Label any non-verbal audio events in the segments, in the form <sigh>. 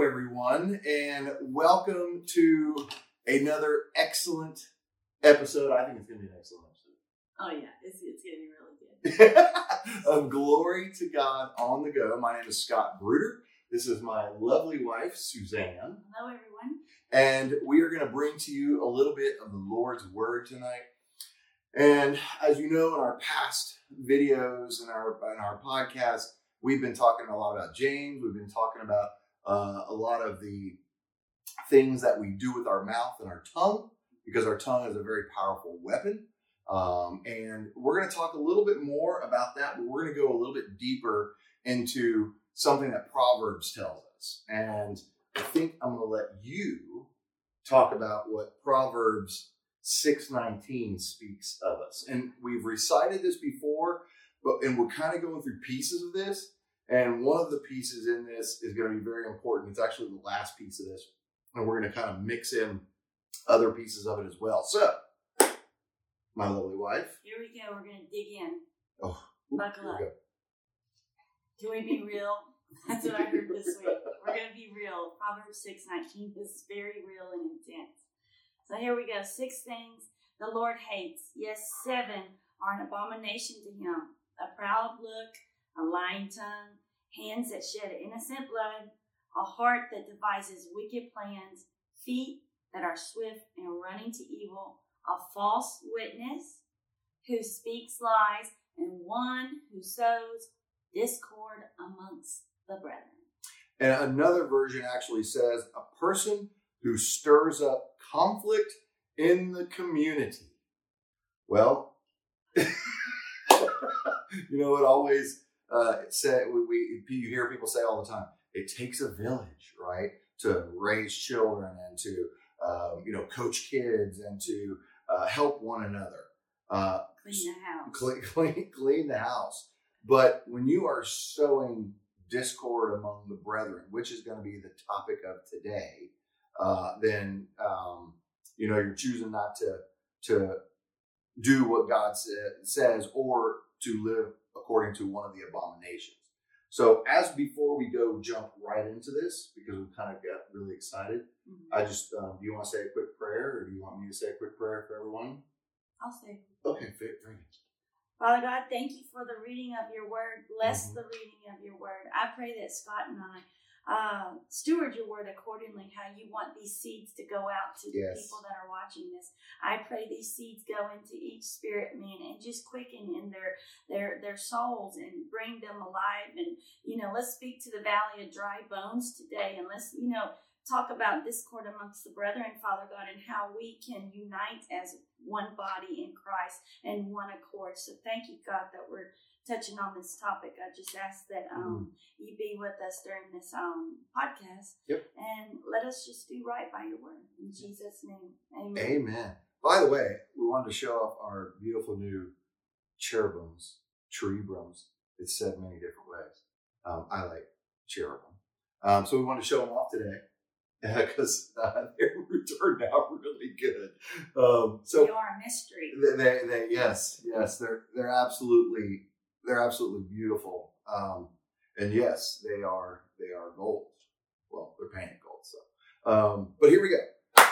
Hello, everyone, and welcome to another excellent episode. I think it's going to be an excellent Oh yeah, it's, it's gonna be really good. <laughs> of Glory to God on the Go. My name is Scott Bruder. This is my lovely wife, Suzanne, Hello everyone. and we are going to bring to you a little bit of the Lord's Word tonight. And as you know, in our past videos and our in our podcast, we've been talking a lot about James. We've been talking about uh, a lot of the things that we do with our mouth and our tongue, because our tongue is a very powerful weapon. Um, and we're going to talk a little bit more about that, but we're going to go a little bit deeper into something that Proverbs tells us. And I think I'm going to let you talk about what Proverbs 6:19 speaks of us. And we've recited this before, but and we're kind of going through pieces of this. And one of the pieces in this is going to be very important. It's actually the last piece of this, and we're going to kind of mix in other pieces of it as well. So, my lovely wife. Here we go. We're gonna dig in. Oh, Oop, Buckle up. Can we be real? <laughs> That's what I heard this week. <laughs> We're gonna be real. Proverbs six nineteen is very real and intense. So here we go. Six things the Lord hates. Yes, seven are an abomination to him. A proud look, a lying tongue, hands that shed innocent blood, a heart that devises wicked plans, feet that are swift and running to evil, a false witness who speaks lies, and one who sows discord amongst the brethren. And another version actually says a person who stirs up conflict in the community. Well, <laughs> you know, it always uh, say we, we you hear people say all the time. It takes a village, right, to raise children and to um, you know coach kids and to uh, help one another. Uh, Clean the house. clean, <laughs> clean, clean the house. But when you are sowing discord among the brethren, which is going to be the topic of today, uh, then um, you know you're choosing not to to do what God sa- says or to live according to one of the abominations. So, as before we go jump right into this, because we kind of got really excited, Mhm. I just um, do you want to say a quick prayer, or do you want me to say a quick prayer for everyone? I'll say. Okay, good. Father God, thank you for the reading of your word. Bless Mhm. the reading of your word. I pray that Scott and I uh, steward your word accordingly, how you want these seeds to go out to the Yes. people that are watching this. I pray these seeds go into each spirit man and just quicken in their their their souls and bring them alive. And you know, let's speak to the valley of dry bones today, and let's you know talk about discord amongst the brethren, Father God, and how we can unite as one body in Christ and one accord. So thank you, God, that we're touching on this topic. I just ask that um, you be with us during this um, podcast. Yep. And let us just do right by your word. In Jesus' name, amen. Amen. By the way, we wanted to show off our beautiful new cherubims, cherubims. It's said many different ways. Um, I like cherubim. Um, so we wanted to show them off today <laughs> because uh, they turned out really good. Um, so they are a mystery. they, they, they, yes, yes, they're they're absolutely they're absolutely beautiful. Um, and yes, they are they are gold. Well, they're painted gold. So, um, but here we go.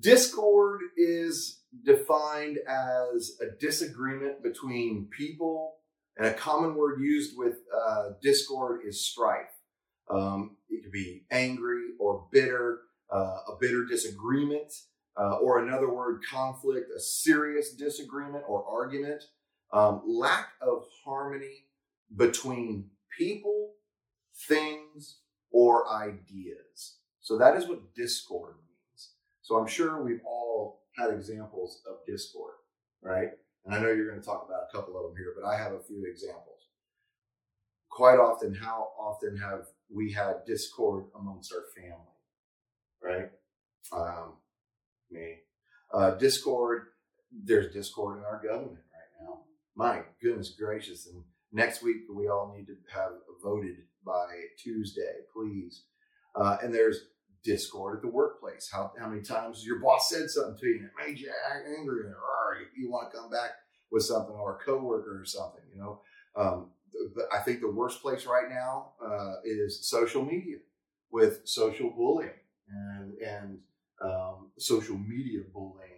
Discord is defined as a disagreement between people, and a common word used with uh, discord is strife. Um, it could be angry or bitter, uh, a bitter disagreement, uh, or another word, conflict, a serious disagreement or argument, um, lack of harmony between people, things, or ideas. So that is what discord means. So I'm sure we've all had examples of discord, right? And I know you're going to talk about a couple of them here, but I have a few examples. Quite often, how often have we had discord amongst our family, right? Um, me. Uh, discord, there's discord in our government right now. My goodness gracious. And next week, we all need to have voted by Tuesday, please. Uh, and there's discord at the workplace. How, how many times your boss said something to you and it made you angry and you want to come back with something or a coworker or something, you know? Um, I think the worst place right now uh, is social media with social bullying and and social media bullying,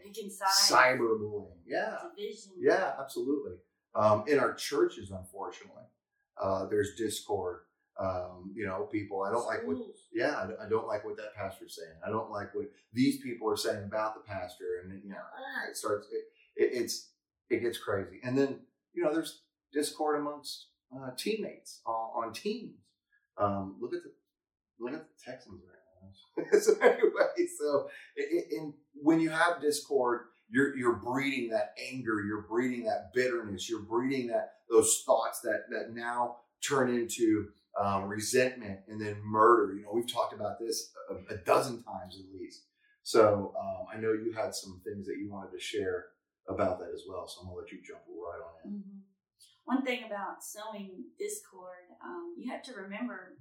cyber bullying. Yeah, Division. yeah, absolutely. Um, in our churches, unfortunately, uh, there's discord. Um, you know, people. I don't like what. Yeah, I, don't like what that pastor's saying. I don't like what these people are saying about the pastor, and you know, ah, it starts. It, it, it's it gets crazy, and then you know, there's discord amongst uh, teammates on, on teams. Um, look at the look at the Texans right. <laughs> so anyway, so and when you have discord, you're you're breeding that anger, you're breeding that bitterness, you're breeding that those thoughts that that now turn into um, resentment and then murder. You know, we've talked about this a, a dozen times at least. So um, I know you had some things that you wanted to share about that as well. So I'm gonna let you jump right on in. Mhm. One thing about sowing discord, um, you have to remember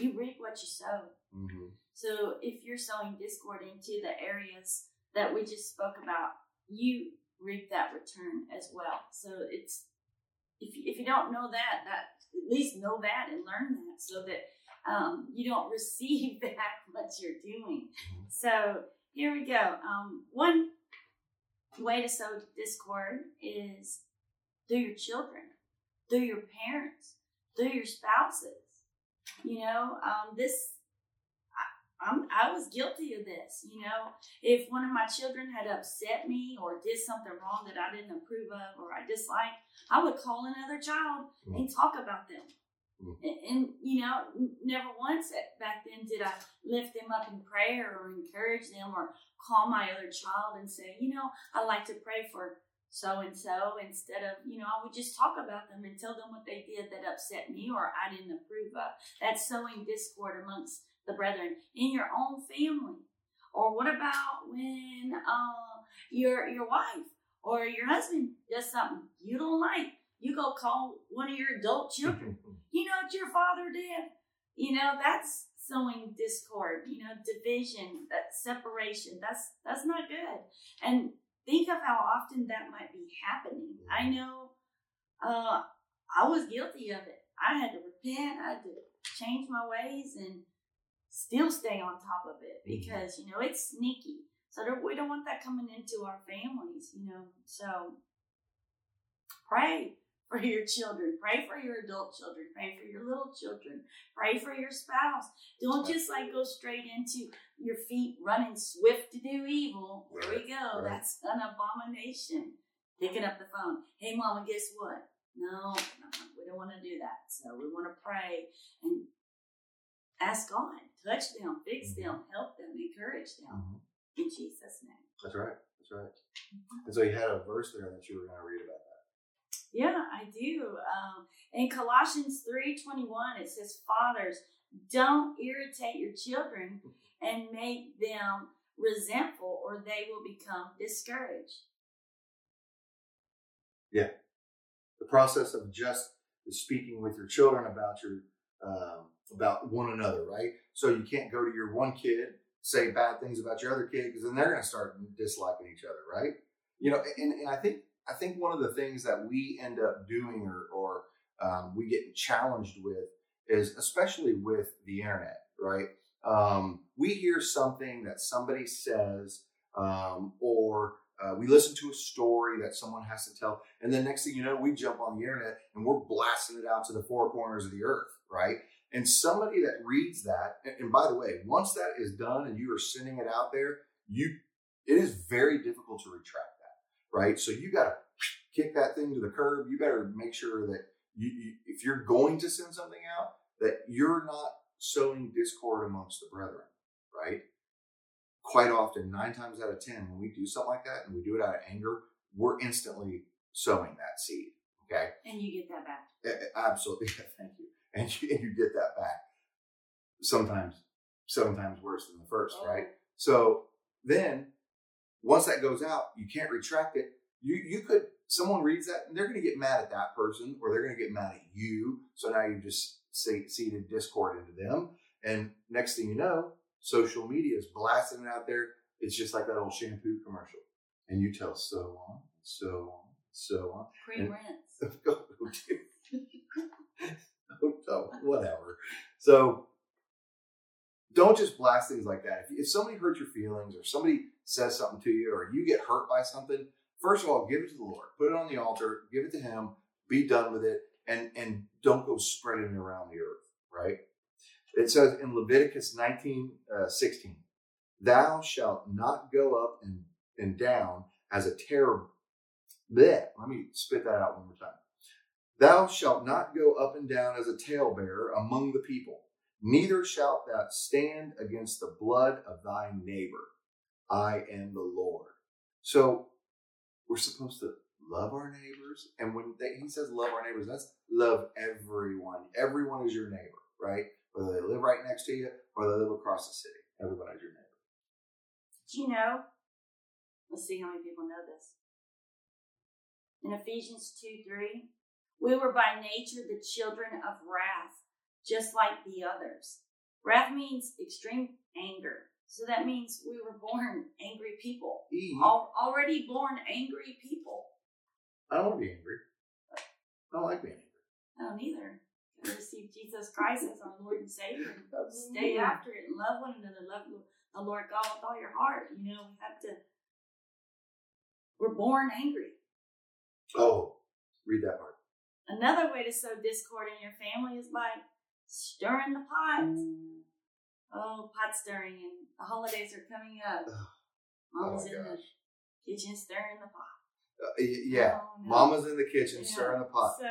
you reap what you sow. Mm-hmm. So if you're sowing discord into the areas that we just spoke about, you reap that return as well. So it's if you, if you don't know that, that at least know that and learn that, so that um, you don't <laughs> receive back what you're doing. So here we go. Um, one way to sow discord is through your children, through your parents, through your spouses. You know, um, this I, I'm I was guilty of this. You know, if one of my children had upset me or did something wrong that I didn't approve of or I disliked, I would call another child and talk about them. Mm. And, and you know, never once back then did I lift them up in prayer or encourage them or call my other child and say, you know, I like to pray for so and so instead of, you know, I would just talk about them and tell them what they did that upset me or I didn't approve of. That's sowing discord amongst the brethren in your own family. Or what about when uh, your your wife or your husband does something you don't like? You go call one of your adult children. <laughs> You know what your father did? You know that's sowing discord. You know division, that separation. That's that's not good. And think of how often that might be happening. I know uh, I was guilty of it. I had to repent. I had to change my ways and still stay on top of it Mhm. because you know it's sneaky. So we don't want that coming into our families. You know, so pray for <laughs> your children. Pray for your adult children. Pray for your little children. Pray for your spouse. Don't just like go straight into your feet running swift to do evil. There we go. Right. That's an abomination. Picking up the phone. Hey, mama, guess what? No, no, we don't want to do that. So we want to pray and ask God, touch them, fix them, help them, encourage them Mhm. in Jesus' name. That's right. That's right. And so you had a verse there that you were going to read about that. Yeah, I do. Um, in Colossians three twenty one, it says, "Fathers, don't irritate your children and make them resentful, or they will become discouraged." Yeah. The process of just speaking with your children about your um, about one another, right? So you can't go to your one kid say bad things about your other kid because then they're going to start disliking each other, right? You know, and, and I think I think one of the things that we end up doing or or um, we get challenged with is especially with the internet, right? Um, we hear something that somebody says, um, or uh, we listen to a story that someone has to tell, and then next thing you know, we jump on the internet and we're blasting it out to the four corners of the earth, right? And somebody that reads that, and, and by the way, once that is done and you are sending it out there, you it is very difficult to retract that, right? So you got to kick that thing to the curb. You better make sure that you, you if you're going to send something out, that you're not sowing discord amongst the brethren, right? Quite often, nine times out of ten, when we do something like that and we do it out of anger, we're instantly sowing that seed. Okay, And you get that back. Absolutely. <laughs> Thank you. And you, and you get that back. Sometimes, seven times worse than the first, oh. right? So then, once that goes out, you can't retract it. You you could someone reads that and they're going to get mad at that person or they're going to get mad at you. So now you just seeded discord into them, and next thing you know, social media is blasting it out there. It's just like that old shampoo commercial, and you tell so on, so on, so on. Pre And- rinse. <laughs> <laughs> Oh, whatever. So don't just blast things like that. If, if somebody hurts your feelings or somebody says something to you or you get hurt by something, first of all, give it to the Lord. Put it on the altar, give it to Him, be done with it, and, and don't go spreading around the earth, right? It says in Leviticus 19 uh, 16, Thou shalt not go up and, and down as a terror. Bleh. Let me spit that out one more time. Thou shalt not go up and down as a talebearer among the people, neither shalt thou stand against the blood of thy neighbor. I am the Lord. So we're supposed to love our neighbors. And when they, he says love our neighbors, that's love everyone. Everyone is your neighbor, right? Whether they live right next to you or they live across the city. Everybody's your neighbor. Do you know? Let's see how many people know this. In Ephesians 2 3, we were by nature the children of wrath, just like the others. Wrath means extreme anger. So that means we were born angry people. E, Al- already born angry people. I don't want to be angry. I don't like being angry. I don't either. Gotta receive Jesus Christ as our Lord and Savior. <laughs> Stay after it and love one another. Love the Lord God with all your heart. You know, we have to. We're born angry. Oh, read that part. Another way to sow discord in your family is by stirring the pot. Oh, pot stirring, and the holidays are coming up. Ugh. Mama's Oh my in the gosh. kitchen stirring the pot. Uh, yeah. Oh, no. Mama's in the kitchen Yeah. stirring the pot. So,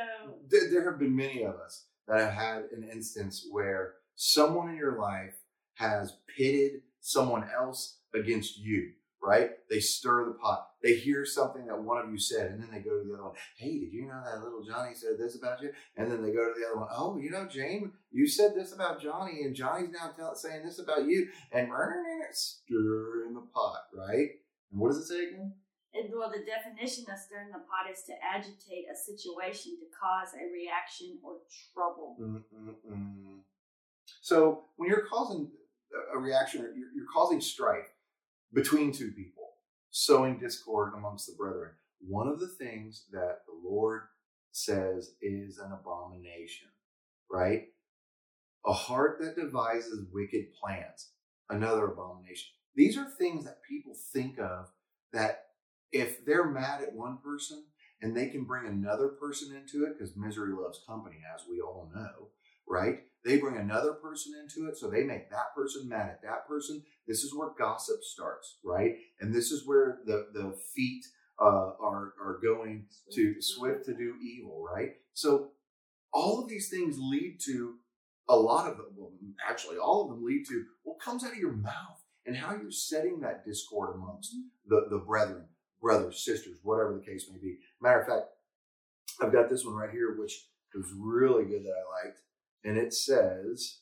There, there have been many of us that have had an instance where someone in your life has pitted someone else against you, right? They stir the pot. They hear something that one of you said, and then they go to the other one. Hey, did you know that little Johnny said this about you? And then they go to the other one. Oh, you know, Jane, you said this about Johnny, and Johnny's now tell, saying this about you. And stir in the pot, right? And what does it say again? The definition of stirring the pot is to agitate a situation to cause a reaction or trouble. Mm-mm-mm. So when you're causing a- a reaction, you're, you're causing strife between two people, sowing discord amongst the brethren. One of the things that the Lord says is an abomination, right? A heart that devises wicked plans, another abomination. These are things that people think of that if they're mad at one person and they can bring another person into it, because misery loves company, as we all know, right? They bring another person into it, so they make that person mad at that person. This is where gossip starts, right? And this is where the the feet uh, are are going to swift to do evil, right? So all of these things lead to a lot of them. Well, actually, all of them lead to what comes out of your mouth and how you're setting that discord amongst the the brethren, brothers, sisters, whatever the case may be. Matter of fact, I've got this one right here, which was really good that I liked. And it says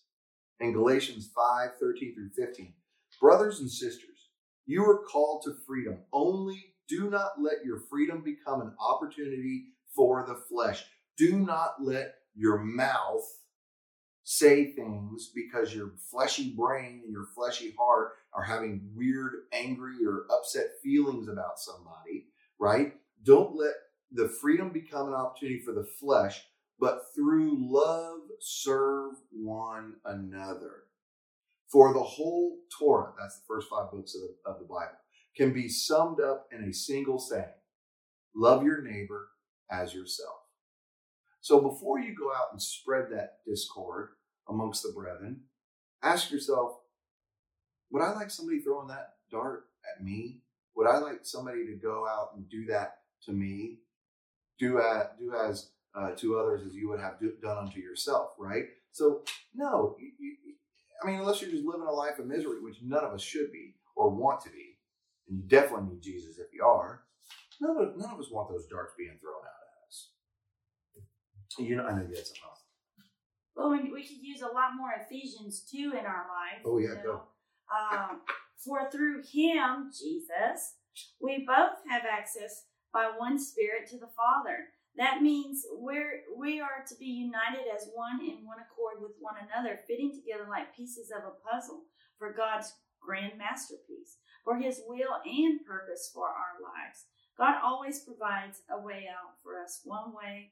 in Galatians 5 13 through 15, Brothers and sisters, you are called to freedom. Only do not let your freedom become an opportunity for the flesh. Do not let your mouth say things because your fleshy brain and your fleshy heart are having weird, angry, or upset feelings about somebody, right? Don't let the freedom become an opportunity for the flesh, but through love serve one another. For the whole Torah, that's the first five books of the, of the Bible, can be summed up in a single saying love your neighbor as yourself. So before you go out and spread that discord amongst the brethren, ask yourself would I like somebody throwing that dart at me? Would I like somebody to go out and do that to me? Do, uh, do as uh, to others as you would have do, done unto yourself, right? So, no, you, you, I mean, unless you're just living a life of misery, which none of us should be or want to be, and you definitely need Jesus if you are, none of, none of us want those darts being thrown out at us. You know, I know you had something else. Well, we, we could use a lot more Ephesians 2 in our life. Oh, yeah, you know. Um, For through him, Jesus, we both have access by one Spirit to the Father. That means we're we are to be united as one in one accord with one another, fitting together like pieces of a puzzle for God's grand masterpiece, for his will and purpose for our lives. God always provides a way out for us, one way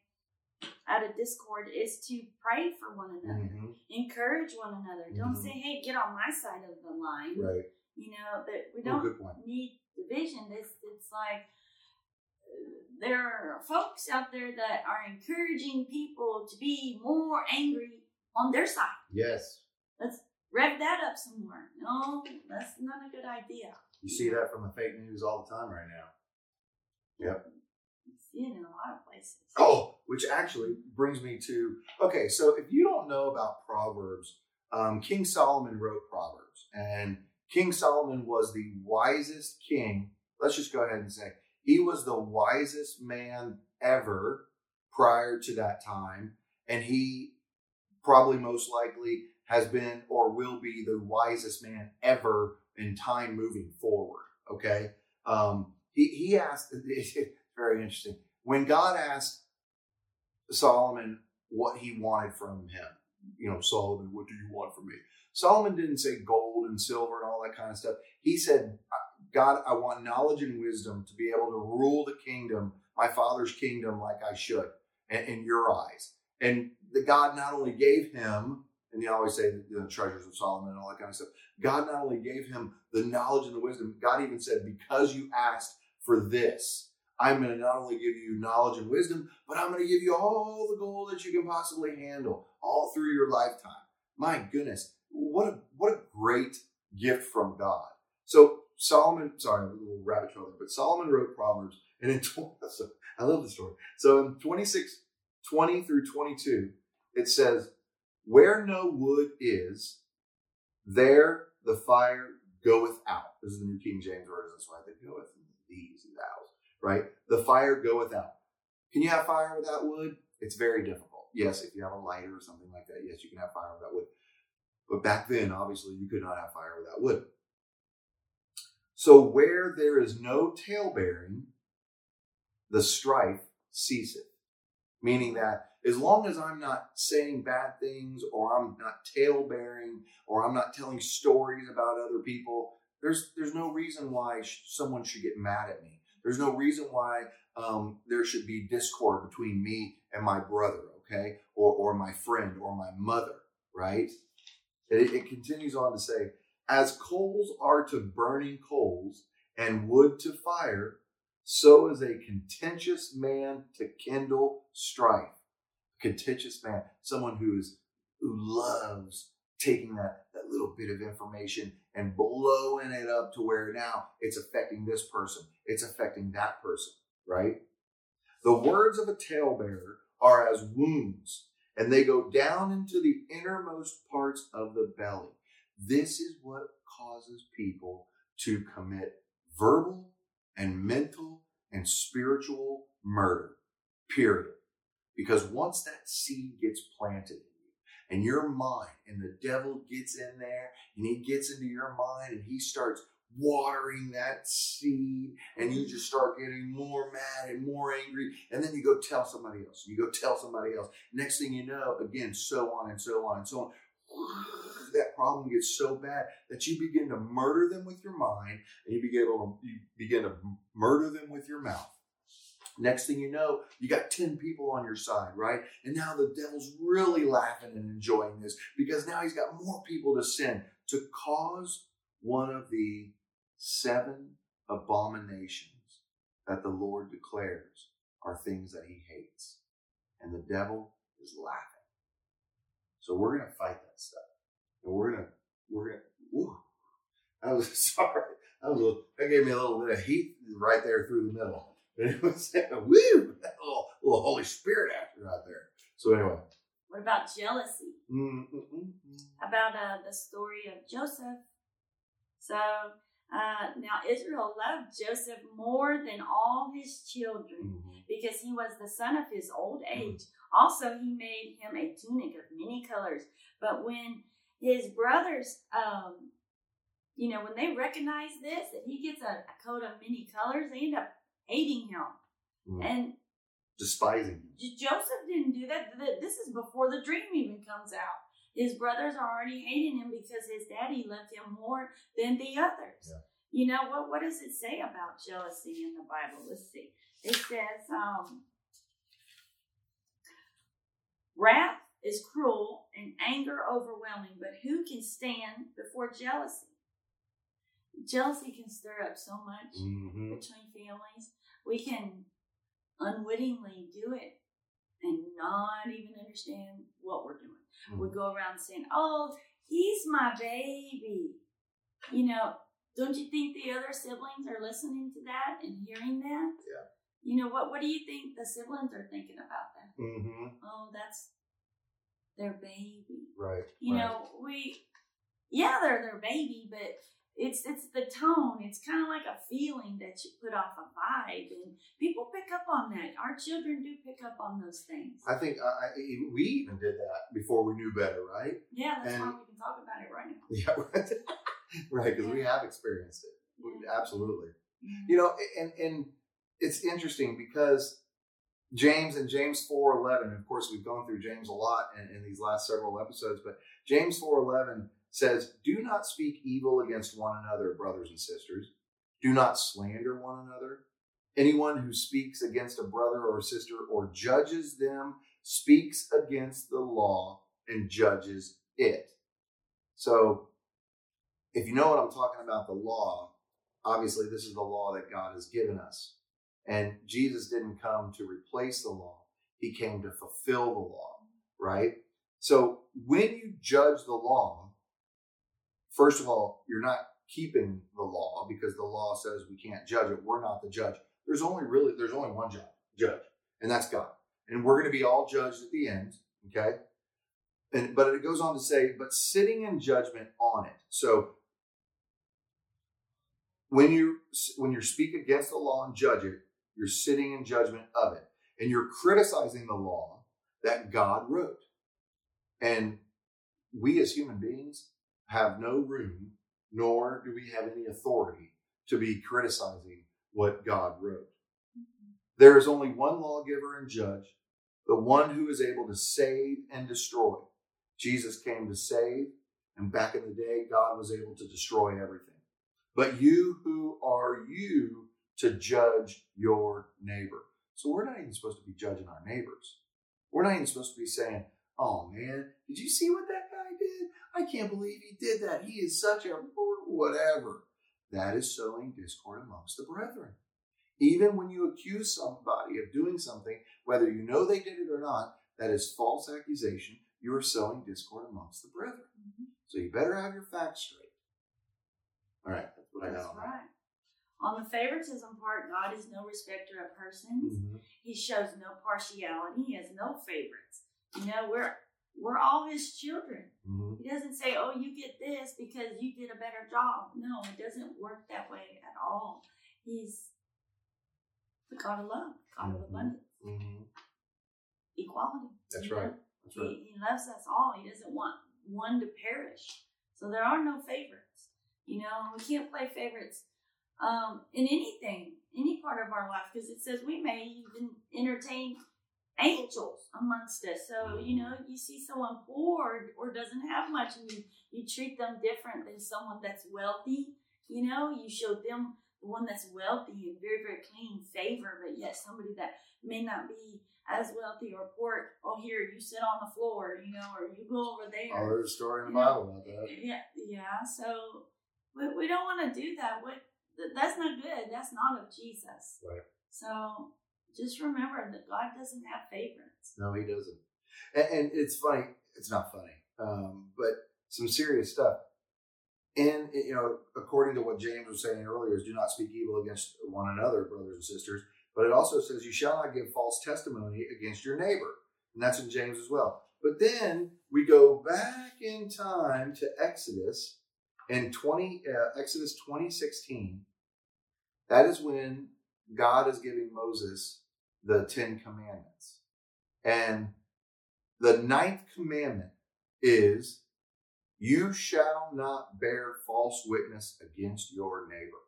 out of discord is to pray for one another, Mhm. encourage one another. Don't Mhm. say, "Hey, get on my side of the line." Right. You know that we Oh, don't need division. It's it's like there are folks out there that are encouraging people to be more angry on their side. Yes. Let's rev that up some more. No, that's not a good idea. You see that from the fake news all the time right now. Yep. You see it in a lot of places. Oh, which actually brings me to okay. So if you don't know about Proverbs, um, King Solomon wrote Proverbs, and King Solomon was the wisest king. Let's just go ahead and say he was the wisest man ever prior to that time, and he probably most likely has been or will be the wisest man ever in time moving forward. Okay. Um, he, he asked, <laughs> very interesting. When God asked Solomon what he wanted from him, you know, Solomon, what do you want from me? Solomon didn't say gold and silver and all that kind of stuff. He said, God, I want knowledge and wisdom to be able to rule the kingdom, my father's kingdom, like I should, in, your eyes. And the God not only gave him, and you always say the treasures of Solomon and all that kind of stuff. God not only gave him the knowledge and the wisdom, God even said, because you asked for this, I'm going to not only give you knowledge and wisdom, but I'm going to give you all the gold that you can possibly handle all through your lifetime. My goodness, what a what a great gift from God. So Solomon, sorry, a little rabbit trail there, but Solomon wrote Proverbs, and in 20, <laughs> so I love the story. So in 26, 20 through 22, it says, Where no wood is, there the fire goeth out. This is the New King James Version, that's why they goeth these and thous, right? The fire goeth out. Can you have fire without wood? It's very difficult. Yes, if you have a lighter or something like that, yes, you can have fire without wood. But back then, obviously, you could not have fire without wood. So where there is no tale bearing, the strife ceaseth. Meaning that as long as I'm not saying bad things or I'm not tale bearing or I'm not telling stories about other people, there's there's no reason why sh- someone should get mad at me. There's no reason why um, there should be discord between me and my brother, okay, or or my friend or my mother, right? It, it continues on to say, as coals are to burning coals and wood to fire, so is a contentious man to kindle strife. Contentious man, someone who is who loves taking that, little bit of information and blowing it up to where now it's affecting this person, it's affecting that person, right? The words of a talebearer are as wounds, and they go down into the innermost parts of the belly. This is what causes people to commit verbal and mental and spiritual murder, period. Because once that seed gets planted and your mind, and the devil gets in there and he gets into your mind and he starts watering that seed and you just start getting more mad and more angry and then you go tell somebody else you go tell somebody else. Next thing you know again so on and so on and so on. <sighs> That problem gets so bad that you begin to murder them with your mind and you begin to you begin to murder them with your mouth next thing you know you got 10 people on your side right and now the devil's really laughing and enjoying this because now he's got more people to send to cause one of the seven abominations that the lord declares are things that he hates and the devil is laughing so we're gonna fight that stuff and we're gonna we're gonna I was <laughs> sorry. That was that gave me a little bit of heat right there through the middle. <laughs> It was woo, little, little Holy Spirit actor right there. So anyway, What about jealousy? About uh, the story of Joseph. So uh, now Israel loved Joseph more than all his children Mhm. because he was the son of his old age. Also, he made him a tunic of many colors. But when his brothers, um, you know, when they recognize this, that he gets a, a coat of many colors, they end up hating him. Mm. And despising. him. Joseph didn't do that. This is before the dream even comes out. His brothers are already hating him because his daddy loved him more than the others. Yeah. You know what? What does it say about jealousy in the Bible? Let's see. It says, um, Wrath is cruel and anger overwhelming, but who can stand before jealousy? Jealousy can stir up so much Mm-hmm. between families. We can unwittingly do it and not even understand what we're doing. Mm-hmm. We go around saying, "Oh, he's my baby." You know, don't you think the other siblings are listening to that and hearing that? Yeah. You know what? What do you think the siblings are thinking about that? Mm-hmm. Oh, that's their baby. Right. You right. know, we yeah, they're their baby, but it's it's the tone. It's kind of like a feeling that you put off a vibe, and people pick up on that. Our children do pick up on those things. I think I, I, we even did that before we knew better, right? Yeah, that's why we can talk about it right now. Yeah, <laughs> right. right, because we have experienced it. Yeah. Absolutely. Yeah. You know, and and it's interesting because James and James four eleven. Of course, we've gone through James a lot in, in these last several episodes, but James four eleven says, "Do not speak evil against one another, brothers and sisters. Do not slander one another. Anyone who speaks against a brother or sister or judges them speaks against the law and judges it." So, if you know what I'm talking about, the law, obviously this is the law that God has given us. And Jesus didn't come to replace the law, he came to fulfill the law, right? So when you judge the law, first of all, you're not keeping the law because the law says we can't judge it. We're not the judge. There's only really there's only one judge, judge, and that's God. And we're going to be all judged at the end, okay? And but it goes on to say, but sitting in judgment on it. So when you when you speak against the law and judge it, you're sitting in judgment of it, and you're criticizing the law that God wrote. And we as human beings have no room, nor do we have any authority to be criticizing what God wrote. Mm-hmm. There is only one lawgiver and judge, the one who is able to save and destroy. Jesus came to save, and back in the day, God was able to destroy everything. But you, who are you to judge your neighbor? So we're not even supposed to be judging our neighbors. We're not even supposed to be saying, oh man, did you see what that? I can't believe he did that. He is such a whatever. That is sowing discord amongst the brethren. Even when you accuse somebody of doing something, whether you know they did it or not, that is false accusation. You are sowing discord amongst the brethren. So you better have your facts straight. All right, that's what I got on that. right. On the favoritism part, God is no respecter of persons. Mhm. He shows no partiality. He has no favorites. You know, we're we're all His children. Mhm. He doesn't say, "Oh, you get this because you did a better job." No, it doesn't work that way at all. He's the God of love, God of Mhm. abundance, Mhm. equality. That's right. That's right. He, he loves us all. He doesn't want one to perish. So there are no favorites. You know, we can't play favorites um, in anything, any part of our life, because it says we may even entertain angels amongst us. So, mm-hmm. you know, you see someone poor or doesn't have much and you, you treat them different than someone that's wealthy. You know, you show them the one that's wealthy and very, very clean favor, but yet somebody that may not be as wealthy or poor, oh, here, you sit on the floor, you know, or you go over there. Oh, there's a story in the Bible about that. Yeah, yeah. So we, we don't want to do that. What that's not good. That's not of Jesus. Right. So just remember that God doesn't have favorites. No, he doesn't. And, and it's funny. It's not funny, um, but some serious stuff. And you know, according to what James was saying earlier, is do not speak evil against one another, brothers and sisters. But it also says you shall not give false testimony against your neighbor, and that's in James as well. But then we go back in time to Exodus and twenty uh, Exodus twenty sixteen. That is when God is giving Moses the Ten Commandments. And the ninth commandment is, You shall not bear false witness against your neighbor.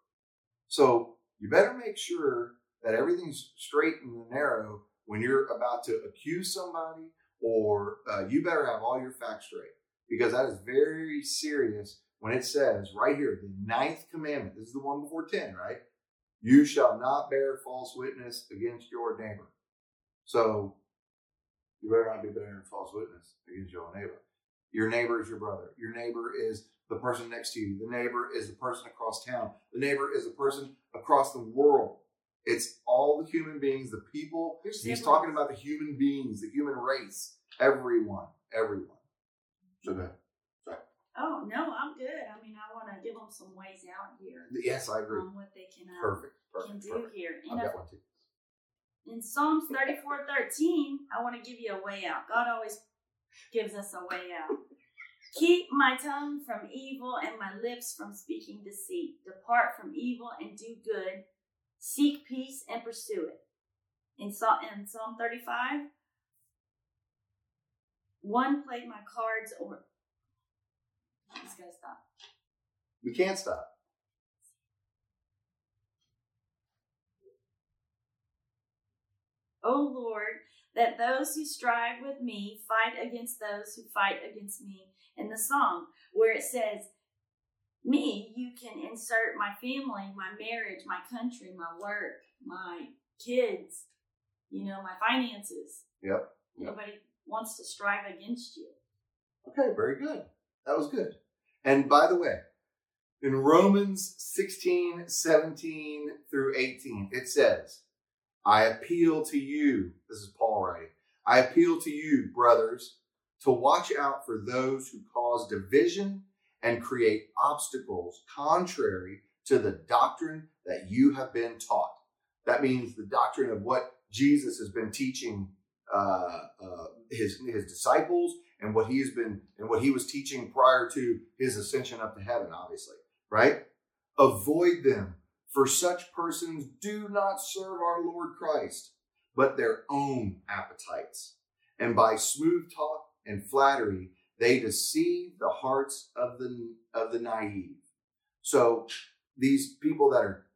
So you better make sure that everything's straight and narrow when you're about to accuse somebody, or uh, you better have all your facts straight because that is very serious when it says right here, the ninth commandment. This is the one before 10, right? You shall not bear false witness against your neighbor. So You better not be bearing false witness against your neighbor. Your neighbor is your brother. Your neighbor is the person next to you. The neighbor is the person across town. The neighbor is the person across the world. It's all the human beings, the people. He's talking about the human beings, the human race. Everyone. Everyone. So go ahead. Oh no, I'm good. I mean, I want to give them some ways out here Yes, I agree. on what they can uh, Perfect. can Perfect. do perfect. here. I've And got one too. in Psalms 34 13, I want to give you a way out. God always gives us a way out. Keep my tongue from evil and my lips from speaking deceit. Depart from evil and do good. Seek peace and pursue it. In Psalm, in Psalm 35, one played my cards or. Got to stop. We can't stop. O Lord, that those who strive with me fight against those who fight against me. In the song where it says, Me, you can insert my family, my marriage, my country, my work, my kids, you know, my finances. Yep. Yep. Nobody wants to strive against you. Okay, very good. That was good. And by the way, in Romans 16, 17 through 18, it says, I appeal to you, this is Paul writing, I appeal to you, brothers, to watch out for those who cause division and create obstacles contrary to the doctrine that you have been taught. That means the doctrine of what Jesus has been teaching uh, uh, his his disciples and what he has been and what he was teaching prior to his ascension up to heaven. Obviously, right? Avoid them, for such persons do not serve our Lord Christ, but their own appetites, and by smooth talk and flattery they deceive the hearts of the of the naive. So these people that are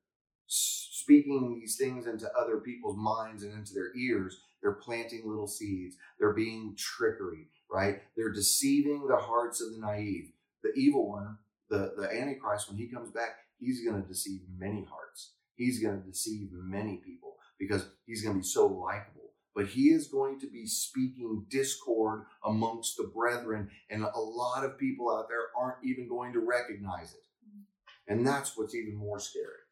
speaking these things into other people's minds and into their ears, they're planting little seeds. They're being trickery, right? They're deceiving the hearts of the naive. The evil one, the, the Antichrist, when he comes back, he's going to deceive many hearts. He's going to deceive many people because he's going to be so likable. But he is going to be speaking discord amongst the brethren, and a lot of people out there aren't even going to recognize it. And that's what's even more scary.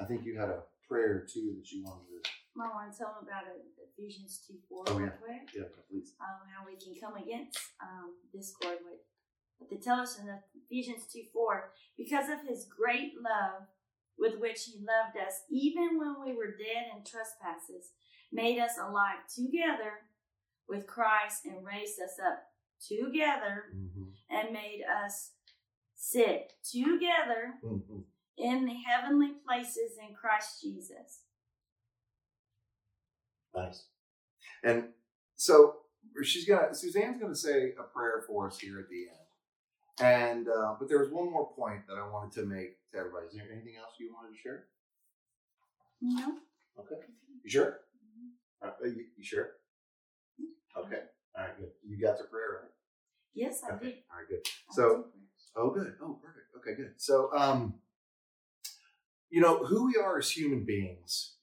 I think you had a prayer too that you wanted to. I want to tell them about Ephesians 2 4 Oh, real yeah. quick. Yeah, please. um, how we can come against um, discord with. But to tell us in Ephesians 2 4, because of his great love with which he loved us, even when we were dead in trespasses, made us alive together with Christ and raised us up together Mm-hmm. and made us sit together Mm-hmm. in the heavenly places in Christ Jesus. Nice. And so she's gonna Suzanne's gonna say a prayer for us here at the end. And uh, but there was one more point that I wanted to make to everybody. Is there anything else you wanted to share? No? Okay. You sure? Uh, you, you sure? Okay. All right. Good. You got the prayer right. Yes, I Okay. did. All right. Good. So. Oh, good. Oh, perfect. Okay, good. So, um, you know, who we are as human beings,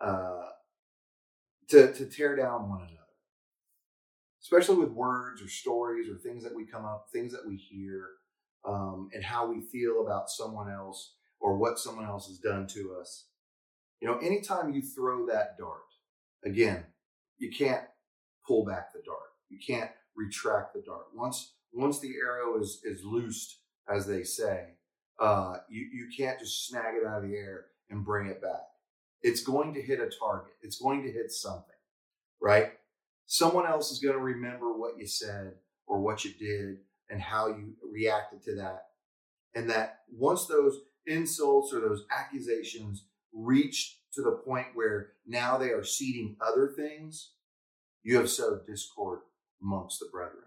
uh, to to tear down one another, especially with words or stories or things that we come up, things that we hear, um, and how we feel about someone else or what someone else has done to us. You know, anytime you throw that dart, again, you can't pull back the dart. You can't retract the dart. Once once the arrow is is loosed, as they say, uh, you you can't just snag it out of the air and bring it back. It's going to hit a target. It's going to hit something, right? Someone else is going to remember what you said or what you did and how you reacted to that. And that once those insults or those accusations reach to the point where now they are seeding other things, you have sowed discord amongst the brethren.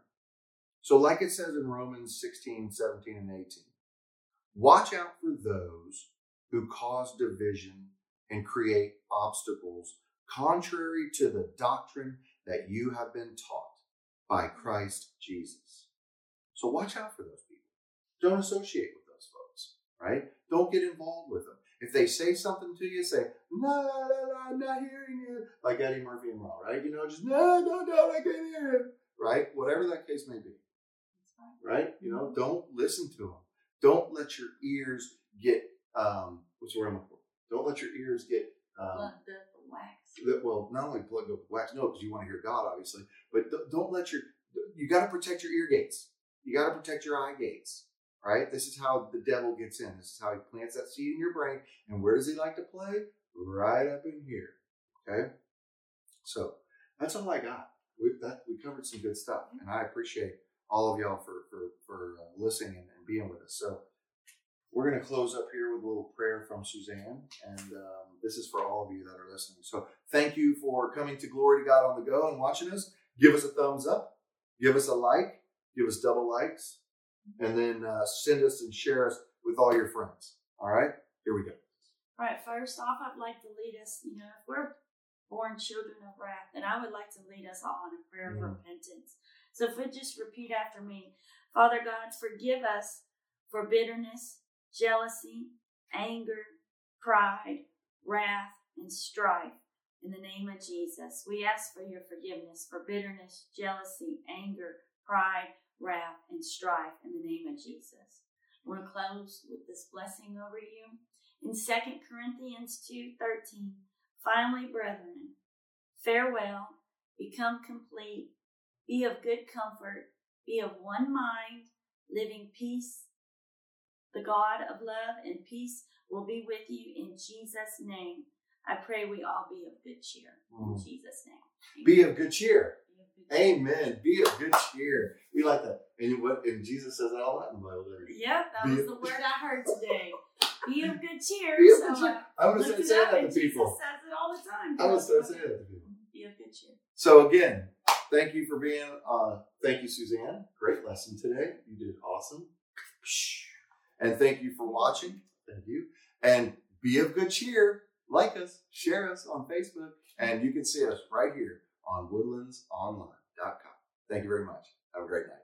So, like it says in Romans 16, 17, and 18, watch out for those who cause division and create obstacles contrary to the doctrine that you have been taught by Christ Jesus. So, watch out for those people. Don't associate with those folks, right? Don't get involved with them. If they say something to you, say, no, no, no, I'm not hearing you. Like Eddie Murphy and Raw, right? You know, just, no, no, no, I can't hear you. Right? Whatever that case may be. Right? You know, don't listen to them. Don't let your ears get, um, what's the word I'm looking for? Don't let your ears get, um, That well, not only plug with wax, no, because you want to hear God, obviously, but th- don't let your you got to protect your ear gates. You got to protect your eye gates. Right? This is how the devil gets in. This is how he plants that seed in your brain. And where does he like to play? Right up in here. Okay. So that's all I got. We that we covered some good stuff, and I appreciate all of y'all for for for uh, listening and, and being with us. So we're going to close up here with a little prayer from Suzanne, and um, this is for all of you that are listening. So thank you for coming to Glory to God on the Go and watching us. Give us a thumbs up, give us a like, give us double likes, and then uh, send us and share us with all your friends. All right, here we go. All right, first off, I'd like to lead us, you know, if we're born children of wrath, then I would like to lead us all in a prayer of Mhm. repentance. So if we just repeat after me Father God, forgive us for bitterness, jealousy, anger, pride, wrath, and strife. In the name of Jesus, we ask for your forgiveness for bitterness, jealousy, anger, pride, wrath, and strife. In the name of Jesus. I want to close with this blessing over you. In 2 Corinthians 2:13, finally, brethren, farewell, become complete, be of good comfort, be of one mind, living peace. The God of love and peace will be with you in Jesus' name. I pray we all be of good cheer in Mm. Jesus' name. Be of good cheer. Be of good cheer. Amen. Be of good cheer. We like that. And what? And Jesus says that all that in the Bible. Yep, that Be was the word I heard today. Be of good cheer. Be of good cheer. I I'm gonna start saying that to people. Jesus says it all the time. I'm gonna start saying that to people. Be of good cheer. So again, thank you for being. Uh, thank you, Suzanne. Great lesson today. You did awesome. And thank you for watching. Thank you. And be of good cheer. Like us, share us on Facebook, and you can see us right here on woodlandsonline.com. Thank you very much. Have a great night.